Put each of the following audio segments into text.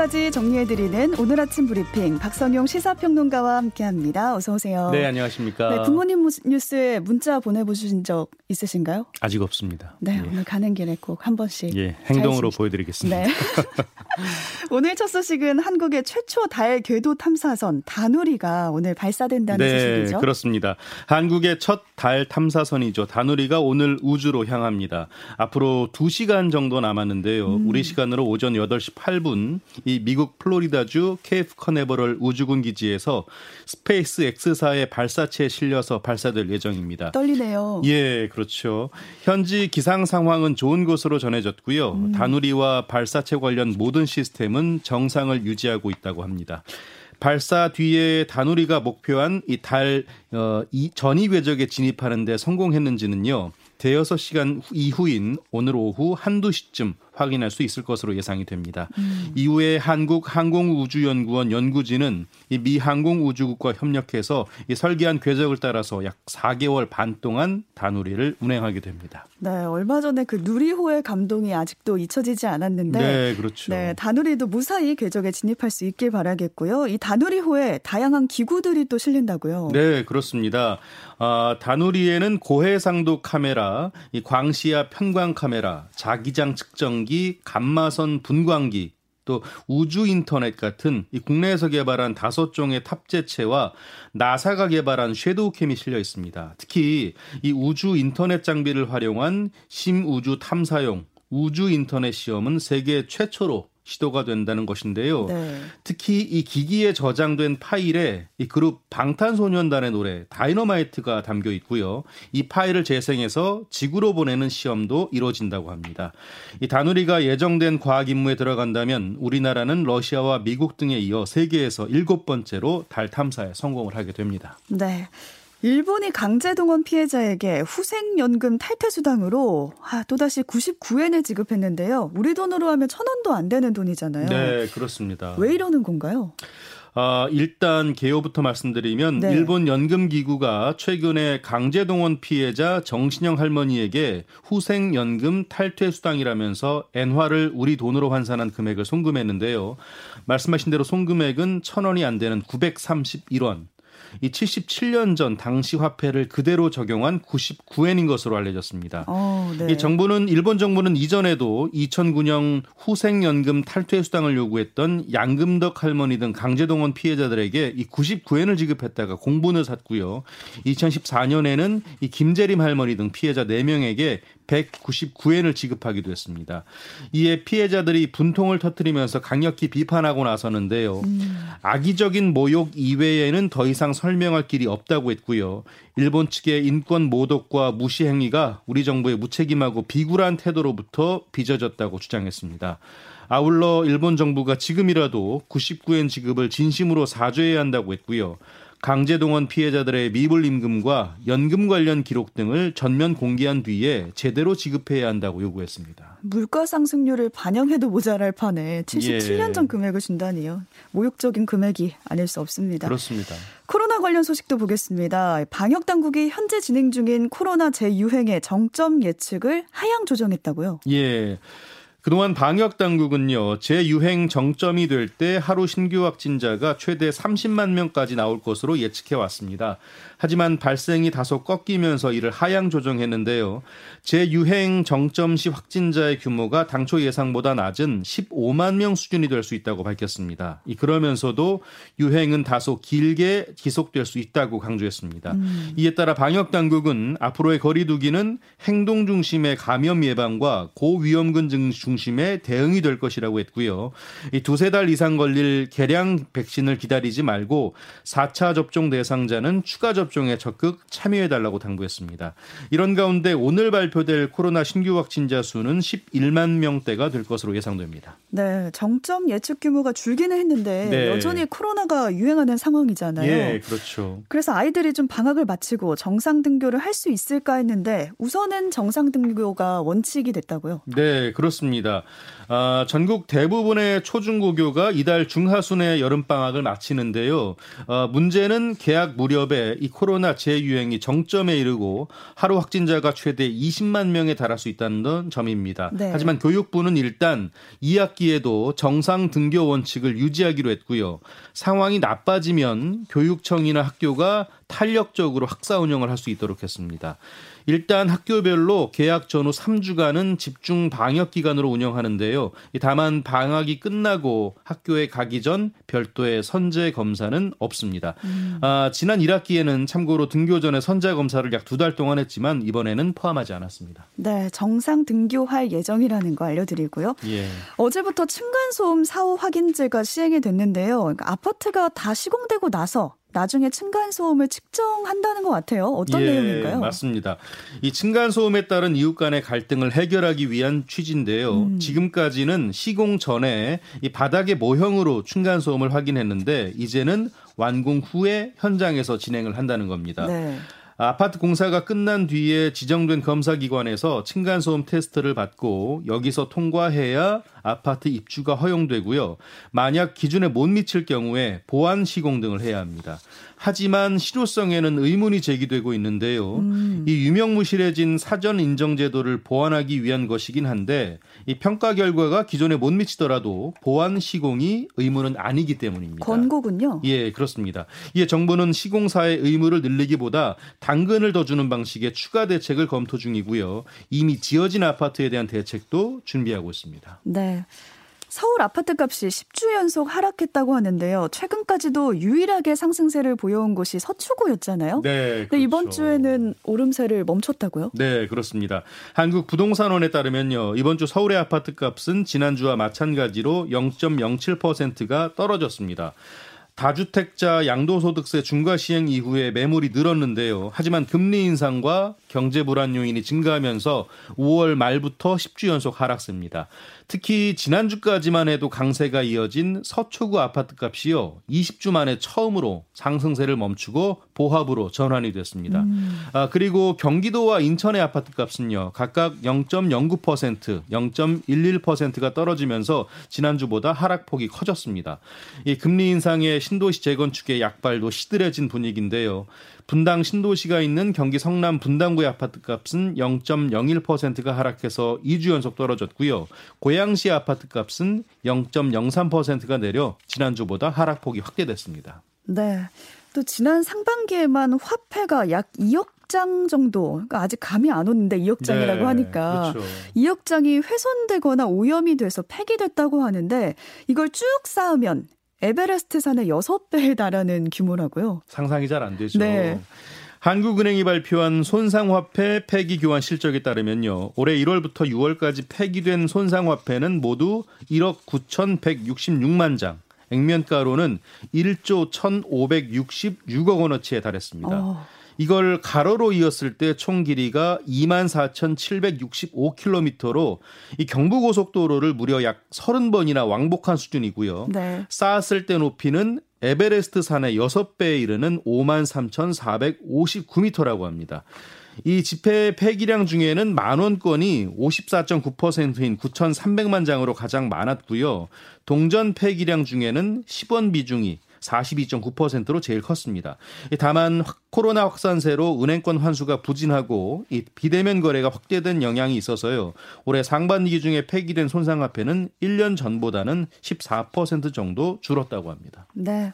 소식까지 정리해드리는 오늘 아침 브리핑 박성용 시사평론가와 함께합니다. 어서 오세요. 네, 안녕하십니까. 네, 부모님 뉴스에 문자 보내보신 적 있으신가요? 아직 없습니다. 네, 예. 오늘 가는 길에 꼭 한 번씩. 예, 행동으로 보여드리겠습니다. 네. 오늘 첫 소식은 한국의 최초 달 궤도 탐사선 다누리가 오늘 발사된다는 네, 소식이죠. 네, 그렇습니다. 한국의 첫 달 탐사선이죠. 다누리가 오늘 우주로 향합니다. 앞으로 2시간 정도 남았는데요. 음. 우리 시간으로 오전 8시 8분 이 미국 플로리다주 케이프 커네버럴 우주군 기지에서 스페이스 X사의 발사체에 실려서 발사될 예정입니다. 떨리네요. 예, 그렇죠. 현지 기상 상황은 좋은 것으로 전해졌고요. 음. 다누리와 발사체 관련 모든 시스템은 정상을 유지하고 있다고 합니다. 발사 뒤에 다누리가 목표한 이달 어, 이 전이 궤적에 진입하는데 성공했는지는요. 대여섯 시간 이후인 오늘 오후 한두 시쯤 확인할 수 있을 것으로 예상이 됩니다. 음. 이후에 한국 항공우주연구원 연구진은 이미 항공우주국과 협력해서 이 설계한 궤적을 따라서 약 4개월 반 동안 다누리를 운행하게 됩니다. 네, 얼마 전에 그 누리호의 감동이 아직도 잊혀지지 않았는데, 네, 그렇죠. 네, 다누리도 무사히 궤적에 진입할 수 있길 바라겠고요. 이 다누리호에 다양한 기구들이 또 실린다고요. 네, 그렇습니다. 아, 다누리에는 고해상도 카메라, 이 광시야 편광 카메라, 자기장 측정기, 감마선 분광기, 또 우주 인터넷 같은 이 국내에서 개발한 다섯 종의 탑재체와 나사가 개발한 섀도우 캠이 실려 있습니다. 특히 이 우주 인터넷 장비를 활용한 심우주 탐사용 우주 인터넷 시험은 세계 최초로 시도가 된다는 것인데요. 네. 특히 이 기기에 저장된 파일에 이 그룹 방탄소년단의 노래 다이너마이트가 담겨 있고요. 이 파일을 재생해서 지구로 보내는 시험도 이루어진다고 합니다. 이 다누리가 예정된 과학 임무에 들어간다면 우리나라는 러시아와 미국 등에 이어 세계에서 일곱 번째로 달 탐사에 성공을 하게 됩니다. 네. 일본이 강제동원 피해자에게 후생연금 탈퇴수당으로 아, 또다시 99엔을 지급했는데요. 우리 돈으로 하면 천 원도 안 되는 돈이잖아요. 네, 그렇습니다. 왜 이러는 건가요? 아, 일단 개요부터 말씀드리면 네. 일본 연금기구가 최근에 강제동원 피해자 정신영 할머니에게 후생연금 탈퇴수당이라면서 엔화를 우리 돈으로 환산한 금액을 송금했는데요. 말씀하신 대로 송금액은 천 원이 안 되는 931원. 이 77년 전 당시 화폐를 그대로 적용한 99엔인 것으로 알려졌습니다. 어, 네. 이 정부는 일본 정부는 이전에도 2009년 후생연금 탈퇴 수당을 요구했던 양금덕 할머니 등 강제동원 피해자들에게 이 99엔을 지급했다가 공분을 샀고요. 2014년에는 이 김재림 할머니 등 피해자 4명에게 199엔을 지급하기도 했습니다. 이에 피해자들이 분통을 터뜨리면서 강력히 비판하고 나서는데요. 음. 악의적인 모욕 이외에는 더 이상 설명할 길이 없다고 했고요. 일본 측의 인권 모독과 무시 행위가 우리 정부의 무책임하고 비굴한 태도로부터 빚어졌다고 주장했습니다. 아울러 일본 정부가 지금이라도 99엔 지급을 진심으로 사죄해야 한다고 했고요. 강제동원 피해자들의 미불 임금과 연금 관련 기록 등을 전면 공개한 뒤에 제대로 지급해야 한다고 요구했습니다. 물가 상승률을 반영해도 모자랄 판에 77년 예. 전 금액을 준다니요. 모욕적인 금액이 아닐 수 없습니다. 그렇습니다. 코로나 관련 소식도 보겠습니다. 방역 당국이 현재 진행 중인 코로나 재유행의 정점 예측을 하향 조정했다고요? 예. 그동안 방역 당국은요 재유행 정점이 될 때 하루 신규 확진자가 최대 30만 명까지 나올 것으로 예측해 왔습니다. 하지만 발생이 다소 꺾이면서 이를 하향 조정했는데요. 재유행 정점 시 확진자의 규모가 당초 예상보다 낮은 15만 명 수준이 될 수 있다고 밝혔습니다. 그러면서도 유행은 다소 길게 지속될 수 있다고 강조했습니다. 음. 이에 따라 방역 당국은 앞으로의 거리두기는 행동 중심의 감염 예방과 고위험군 중심의 대응이 될 것이라고 했고요. 이 두세 달 이상 걸릴 개량 백신을 기다리지 말고 4차 접종 대상자는 추가 접종 접종에 적극 참여해달라고 당부했습니다. 이런 가운데 오늘 발표될 코로나 신규 확진자 수는 11만 명대가 될 것으로 예상됩니다. 네, 정점 예측 규모가 줄기는 했는데 네. 여전히 코로나가 유행하는 상황이잖아요. 예, 그렇죠. 그래서 아이들이 좀 방학을 마치고 정상 등교를 할 수 있을까 했는데 우선은 정상 등교가 원칙이 됐다고요? 네, 그렇습니다. 아, 전국 대부분의 초중고교가 이달 중하순에 여름 방학을 마치는데요. 아, 문제는 개학 무렵에 이 코로나 재유행이 정점에 이르고 하루 확진자가 최대 20만 명에 달할 수 있다는 점입니다. 네. 하지만 교육부는 일단 2학기에도 정상 등교 원칙을 유지하기로 했고요. 상황이 나빠지면 교육청이나 학교가 탄력적으로 학사 운영을 할 수 있도록 했습니다. 일단 학교별로 개학 전후 3주간은 집중 방역 기간으로 운영하는데요. 다만 방학이 끝나고 학교에 가기 전 별도의 선제 검사는 없습니다. 음. 아, 지난 1학기에는 참고로 등교 전에 선제 검사를 약 두 달 동안 했지만 이번에는 포함하지 않았습니다. 네, 정상 등교할 예정이라는 거 알려드리고요. 예. 어제부터 층간소음 사후 확인제가 시행이 됐는데요. 그러니까 아파트가 다 시공되고 나서 나중에 층간 소음을 측정한다는 것 같아요. 어떤 예, 내용인가요? 맞습니다. 이 층간 소음에 따른 이웃 간의 갈등을 해결하기 위한 취지인데요. 음. 지금까지는 시공 전에 이 바닥의 모형으로 층간 소음을 확인했는데 이제는 완공 후에 현장에서 진행을 한다는 겁니다. 네. 아파트 공사가 끝난 뒤에 지정된 검사기관에서 층간소음 테스트를 받고 여기서 통과해야 아파트 입주가 허용되고요. 만약 기준에 못 미칠 경우에 보안 시공 등을 해야 합니다. 하지만 실효성에는 의문이 제기되고 있는데요. 음. 이 유명무실해진 사전 인정 제도를 보완하기 위한 것이긴 한데 이 평가 결과가 기존에 못 미치더라도 보완 시공이 의무는 아니기 때문입니다. 권고군요. 예, 그렇습니다. 이에 정부는 시공사의 의무를 늘리기보다 당근을 더 주는 방식의 추가 대책을 검토 중이고요. 이미 지어진 아파트에 대한 대책도 준비하고 있습니다. 네. 서울 아파트 값이 10주 연속 하락했다고 하는데요. 최근까지도 유일하게 상승세를 보여온 곳이 서초구였잖아요. 네. 그렇죠. 이번 주에는 오름세를 멈췄다고요? 네, 그렇습니다. 한국 부동산원에 따르면요. 이번 주 서울의 아파트 값은 지난주와 마찬가지로 0.07%가 떨어졌습니다. 다주택자 양도소득세 중과 시행 이후에 매물이 늘었는데요. 하지만 금리 인상과 경제 불안 요인이 증가하면서 5월 말부터 10주 연속 하락세입니다. 특히 지난주까지만 해도 강세가 이어진 서초구 아파트 값이요. 20주 만에 처음으로 상승세를 멈추고 보합으로 전환이 됐습니다. 음. 아, 그리고 경기도와 인천의 아파트 값은요. 각각 0.09%, 0.11%가 떨어지면서 지난주보다 하락폭이 커졌습니다. 이 금리 인상의 신도시 재건축의 약발도 시들해진 분위기인데요. 분당 신도시가 있는 경기 성남 분당구의 아파트 값은 0.01%가 하락해서 2주 연속 떨어졌고요. 고양시 아파트 값은 0.03%가 내려 지난주보다 하락폭이 확대됐습니다. 네. 또 지난 상반기에만 화폐가 약 2억 장 정도, 그러니까 아직 감이 안 오는데 2억 장이라고 네, 하니까 그렇죠. 2억 장이 훼손되거나 오염이 돼서 폐기됐다고 하는데 이걸 쭉 쌓으면 에베레스트 산의 6배에 달하는 규모라고요. 상상이 잘 안 되죠. 네. 한국은행이 발표한 손상화폐 폐기 교환 실적에 따르면요. 올해 1월부터 6월까지 폐기된 손상화폐는 모두 1억 9,166만 장. 액면가로는 1조 1,566억 원어치에 달했습니다. 어. 이걸 가로로 이었을 때 총 길이가 24,765km로 이 경부고속도로를 무려 약 30번이나 왕복한 수준이고요. 네. 쌓았을 때 높이는 에베레스트 산의 6배에 이르는 53,459m라고 합니다. 이 지폐 폐기량 중에는 만 원권이 54.9%인 9,300만 장으로 가장 많았고요. 동전 폐기량 중에는 10원 비중이 42.9%로 제일 컸습니다. 다만 코로나 확산세로 은행권 환수가 부진하고 이 비대면 거래가 확대된 영향이 있어서요. 올해 상반기 중에 폐기된 손상화폐는 1년 전보다는 14% 정도 줄었다고 합니다. 네.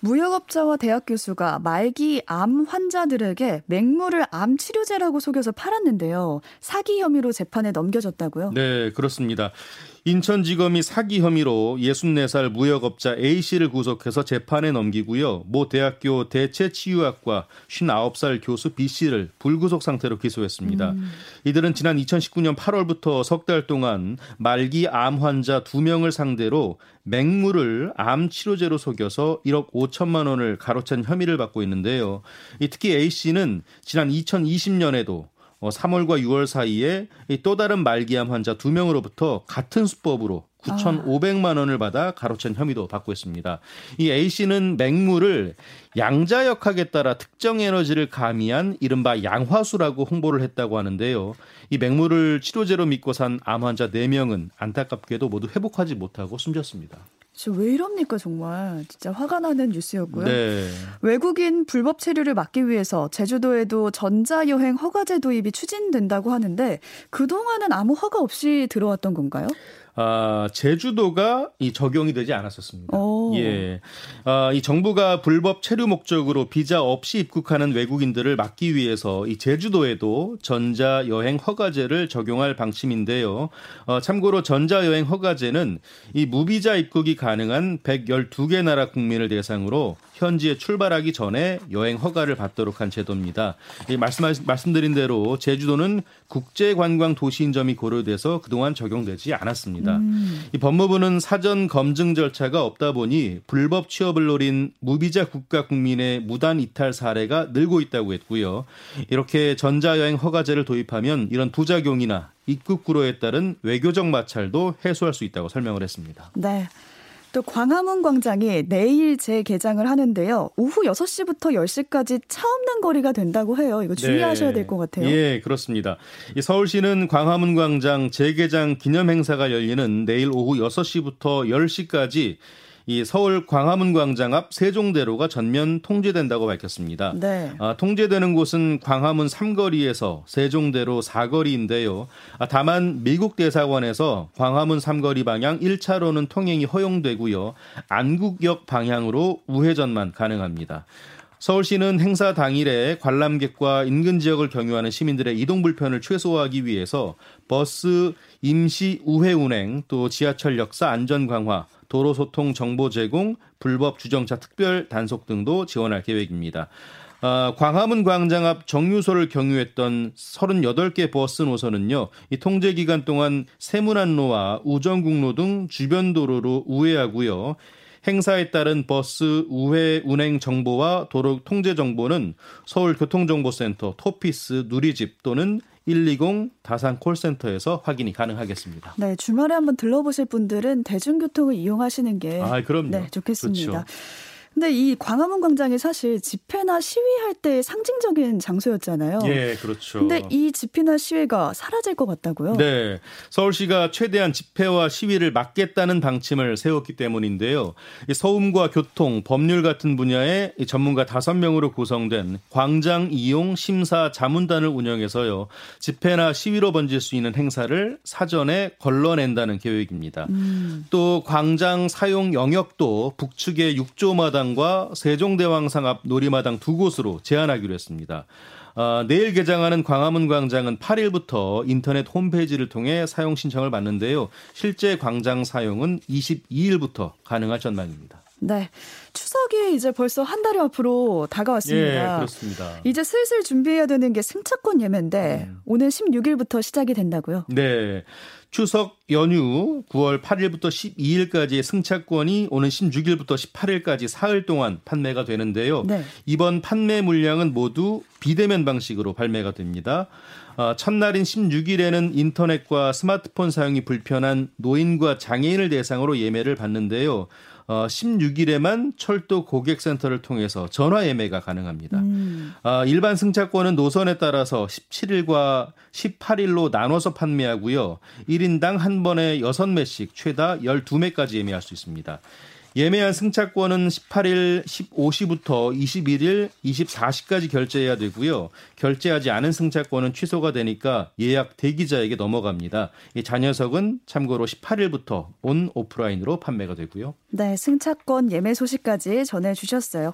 무역업자와 대학 교수가 말기 암 환자들에게 맹물을 암 치료제라고 속여서 팔았는데요. 사기 혐의로 재판에 넘겨졌다고요? 네, 그렇습니다. 인천지검이 사기 혐의로 64살 무역업자 A씨를 구속해서 재판에 넘기고요. 모 대학교 대체치유학과 59살 교수 B씨를 불구속 상태로 기소했습니다. 음. 이들은 지난 2019년 8월부터 석 달 동안 말기 암 환자 2명을 상대로 맹물을 암 치료제로 속여서 1억 5천만 원을 가로챈 혐의를 받고 있는데요. 특히 A씨는 지난 2020년에도 3월과 어, 6월 사이에 또 다른 말기암 환자 2명으로부터 같은 수법으로 9,500만 원을 받아 가로챈 혐의도 받고 있습니다. 이 A 씨는 맹물을 양자역학에 따라 특정 에너지를 가미한 이른바 양화수라고 홍보를 했다고 하는데요. 이 맹물을 치료제로 믿고 산 암 환자 4명은 안타깝게도 모두 회복하지 못하고 숨졌습니다. 왜 이럽니까 정말 진짜 화가 나는 뉴스였고요. 네. 외국인 불법 체류를 막기 위해서 제주도에도 전자여행 허가제 도입이 추진된다고 하는데 그동안은 아무 허가 없이 들어왔던 건가요? 아, 제주도가 이 적용이 되지 않았었습니다. 오. 예. 아, 이 정부가 불법 체류 목적으로 비자 없이 입국하는 외국인들을 막기 위해서 이 제주도에도 전자 여행 허가제를 적용할 방침인데요. 어, 참고로 전자 여행 허가제는 이 무비자 입국이 가능한 112개 나라 국민을 대상으로 현지에 출발하기 전에 여행 허가를 받도록 한 제도입니다. 말씀 말씀드린 대로 제주도는 국제 관광 도시인 점이 고려돼서 그동안 적용되지 않았습니다. 음. 이 법무부는 사전 검증 절차가 없다 보니 불법 취업을 노린 무비자 국가 국민의 무단 이탈 사례가 늘고 있다고 했고요. 이렇게 전자여행 허가제를 도입하면 이런 부작용이나 입국 불허에 따른 외교적 마찰도 해소할 수 있다고 설명을 했습니다. 네. 또 광화문 광장이 내일 재개장을 하는데요. 오후 6시부터 10시까지 차 없는 거리가 된다고 해요. 이거 주의하셔야 네. 될것 같아요. 예, 그렇습니다. 서울시는 광화문 광장 재개장 기념 행사가 열리는 내일 오후 6시부터 10시까지 이 서울 광화문 광장 앞 세종대로가 전면 통제된다고 밝혔습니다. 네. 아, 통제되는 곳은 광화문 3거리에서 세종대로 4거리인데요. 아, 다만 미국 대사관에서 광화문 3거리 방향 1차로는 통행이 허용되고요. 안국역 방향으로 우회전만 가능합니다. 서울시는 행사 당일에 관람객과 인근 지역을 경유하는 시민들의 이동 불편을 최소화하기 위해서 버스 임시 우회 운행 또 지하철 역사 안전 강화 도로 소통 정보 제공, 불법 주정차 특별 단속 등도 지원할 계획입니다. 어, 광화문 광장 앞 정류소를 경유했던 38개 버스 노선은요, 이 통제 기간 동안 새문안로와 우정국로 등 주변 도로로 우회하고요. 행사에 따른 버스 우회 운행 정보와 도로 통제 정보는 서울교통정보센터, 토피스, 누리집 또는 120 다산 콜센터에서 확인이 가능하겠습니다. 네, 주말에 한번 들러보실 분들은 대중교통을 이용하시는 게 아, 네, 좋겠습니다. 그렇죠. 근데 이 광화문 광장이 사실 집회나 시위할 때 상징적인 장소였잖아요. 예, 그렇죠. 근데 이 집회나 시위가 사라질 것 같다고요? 네. 서울시가 최대한 집회와 시위를 막겠다는 방침을 세웠기 때문인데요. 서움과 교통, 법률 같은 분야의 전문가 5명으로 구성된 광장 이용 심사 자문단을 운영해서요. 집회나 시위로 번질 수 있는 행사를 사전에 걸러낸다는 계획입니다. 음. 또 광장 사용 영역도 북측의 6조마 당 광장과 세종대왕상 앞 놀이마당 두 곳으로 제한하기로 했습니다. 어, 내일 개장하는 광화문 광장은 8일부터 인터넷 홈페이지를 통해 사용 신청을 받는데요. 실제 광장 사용은 22일부터 가능할 전망입니다. 네. 추석이 이제 벌써 한 달이 앞으로 다가왔습니다. 예, 그렇습니다. 이제 슬슬 준비해야 되는 게 승차권 예매인데 음. 오늘 16일부터 시작이 된다고요? 네. 추석 연휴 9월 8일부터 12일까지의 승차권이 오는 16일부터 18일까지 사흘 동안 판매가 되는데요. 네. 이번 판매 물량은 모두 비대면 방식으로 발매가 됩니다. 어, 첫날인 16일에는 인터넷과 스마트폰 사용이 불편한 노인과 장애인을 대상으로 예매를 받는데요. 어, 16일에만 철도 고객센터를 통해서 전화 예매가 가능합니다. 음. 어, 일반 승차권은 노선에 따라서 17일과 18일로 나눠서 판매하고요. 1인당 한 번에 6매씩 최다 12매까지 예매할 수 있습니다. 예매한 승차권은 18일 15시부터 21일 24시까지 결제해야 되고요. 결제하지 않은 승차권은 취소가 되니까 예약 대기자에게 넘어갑니다. 이 잔여석은 참고로 18일부터 온 오프라인으로 판매가 되고요. 네, 승차권 예매 소식까지 전해 주셨어요.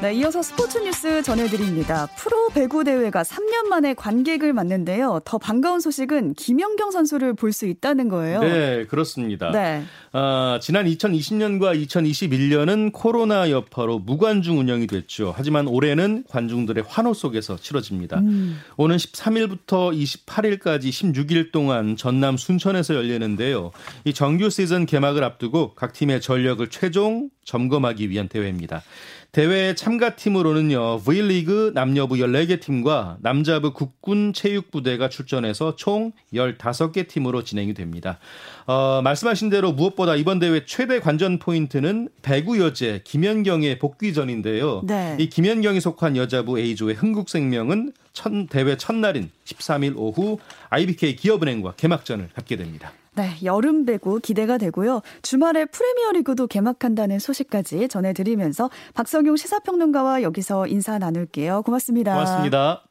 네, 이어서 스포츠 뉴스 전해드립니다. 프로 배구 대회가 3년 만에 관객을 맞는데요. 더 반가운 소식은 김연경 선수를 볼 수 있다는 거예요. 네, 그렇습니다. 네. 어, 지난 2020년과 2021년은 코로나 여파로 무관중 운영이 됐죠. 하지만 올해는 관중들의 환호 속에서 치러집니다. 음. 오는 13일부터 28일까지 16일 동안 전남 순천에서 열리는데요. 이 정규 시즌 개막을 앞두고 각 팀의 전력을 최종 점검하기 위한 대회입니다. 대회 참가 팀으로는요, V리그 남녀부 14개 팀과 남자부 국군 체육부대가 출전해서 총 15개 팀으로 진행이 됩니다. 어, 말씀하신 대로 무엇보다 이번 대회 최대 관전 포인트는 배구 여제 김연경의 복귀전인데요. 네. 이 김연경이 속한 여자부 A조의 흥국생명은 첫 대회 첫날인 13일 오후 IBK 기업은행과 개막전을 갖게 됩니다. 네, 여름 배구 기대가 되고요. 주말에 프리미어리그도 개막한다는 소식까지 전해드리면서 박성용 시사평론가와 여기서 인사 나눌게요. 고맙습니다. 고맙습니다.